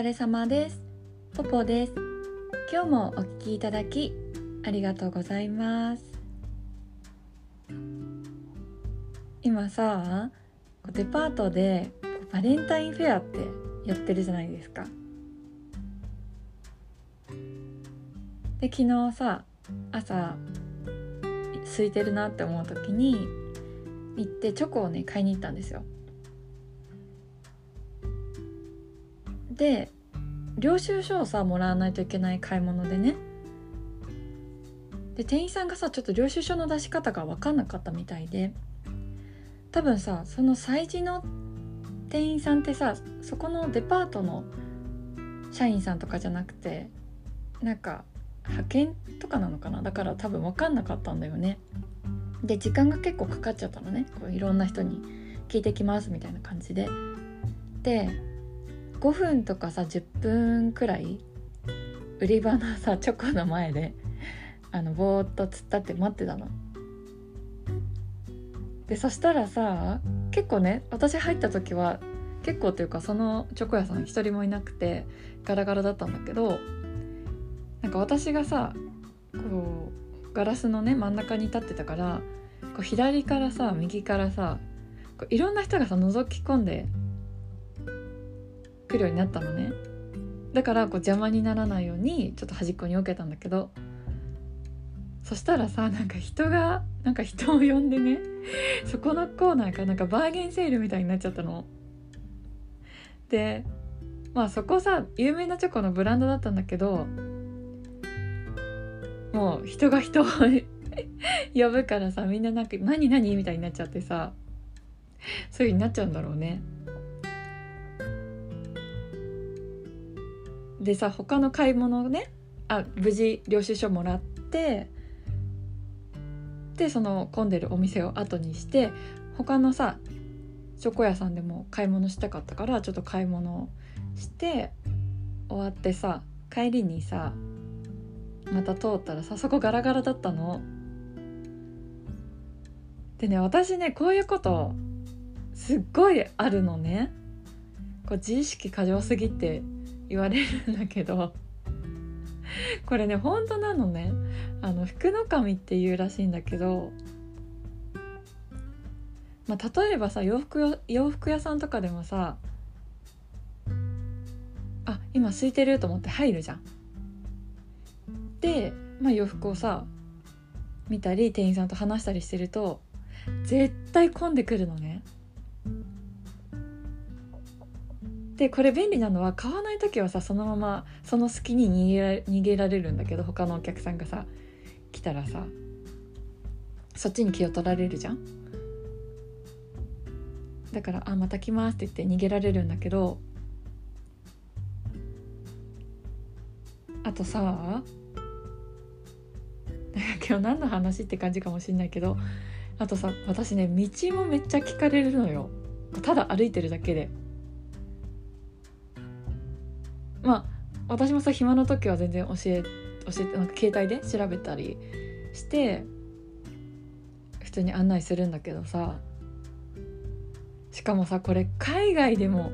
疲れ様です。ポポです。今日もお聞きいただきありがとうございます。今さデパートでバレンタインフェアってやってるじゃないですか。で昨日さ朝空いてるなって思う時に行ってチョコをね買いに行ったんですよ。で領収書をさもらわないといけない買い物でね。で店員さんがさちょっと領収書の出し方が分かんなかったみたいで。多分さその催事の店員さんってさそこのデパートの社員さんとかじゃなくてなんか派遣とかなのかな？だから多分分かんなかったんだよね。で時間が結構かかっちゃったのね。こういろんな人に聞いてきますみたいな感じで。で5分とかさ10分くらい売り場のさチョコの前であのぼーっと突っ立って待ってたの。でそしたらさ結構ね私入った時は結構っていうかそのチョコ屋さん一人もいなくてガラガラだったんだけどなんか私がさこうガラスのね真ん中に立ってたからこう左からさ右からさこういろんな人がさ覗き込んで来るようになったのねだからこう邪魔にならないようにちょっと端っこに置けたんだけどそしたらさなんか人がなんか人を呼んでねそこのコーナーがなんかバーゲンセールみたいになっちゃったの。でまあそこさ有名なチョコのブランドだったんだけどもう人が人を 呼ぶからさみんななんか「何何?」みたいになっちゃってさそういう風になっちゃうんだろうね。でさ他の買い物をねあ無事領収書もらってでその混んでるお店を後にして他のさチョコ屋さんでも買い物したかったからちょっと買い物して終わってさ帰りにさまた通ったらさそこガラガラだったの。でね私ねこういうことすっごいあるのね。こう自意識過剰すぎて言われるんだけど これね本当なのねあの福の神っていうらしいんだけど、まあ、例えばさ洋服洋服屋さんとかでもさあ今空いてると思って入るじゃん。で、まあ、洋服をさ見たり店員さんと話したりしてると絶対混んでくるのね。でこれ便利なのは買わない時はさそのままその隙に逃げら逃げられるんだけど他のお客さんがさ来たらさそっちに気を取られるじゃん？だから「あまた来ます」って言って逃げられるんだけどあとさ 今日何の話って感じかもしんないけどあとさ私ね道もめっちゃ聞かれるのよ。ただ歩いてるだけで。私もさ暇の時は全然教え教えてなんか携帯で調べたりして普通に案内するんだけどさしかもさこれ海外でも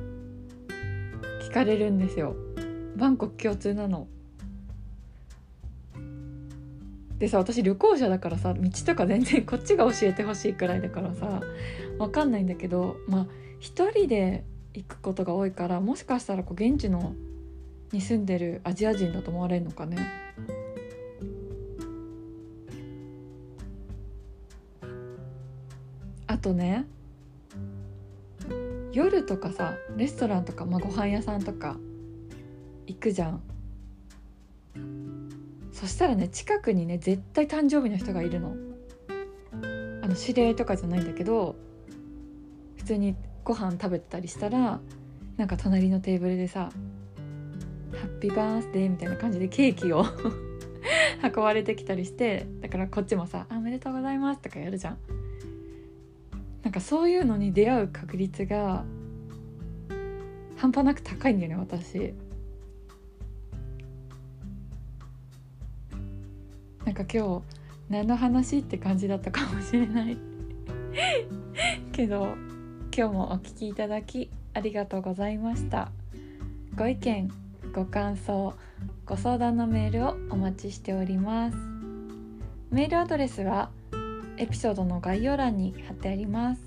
聞かれるんですよバンコク共通なの。でさ私旅行者だからさ道とか全然 こっちが教えてほしいくらいだからさ分かんないんだけどまあ一人で行くことが多いからもしかしたらこう現地のに住んでるアジア人だと思われるのかね？あとね夜とかさレストランとか、まあ、ご飯屋さんとか行くじゃん。そしたらね近くにね絶対誕生日の人がいるの。あの知り合いとかじゃないんだけど普通にご飯食べてたりしたらなんか隣のテーブルでさハッピーバースデーみたいな感じでケーキを 運ばれてきたりしてだからこっちもさ「おめでとうございます」とかやるじゃん。なんかそういうのに出会う確率が半端なく高いんだよね私。なんか今日何の話って感じだったかもしれない けど今日もお聴きいただきありがとうございました。ご意見ご感想ご相談のメールをお待ちしております。メールアドレスはエピソードの概要欄に貼ってあります。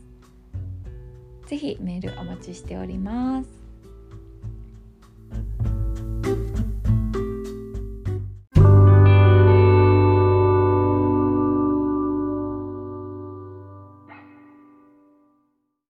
ぜひメールお待ちしております。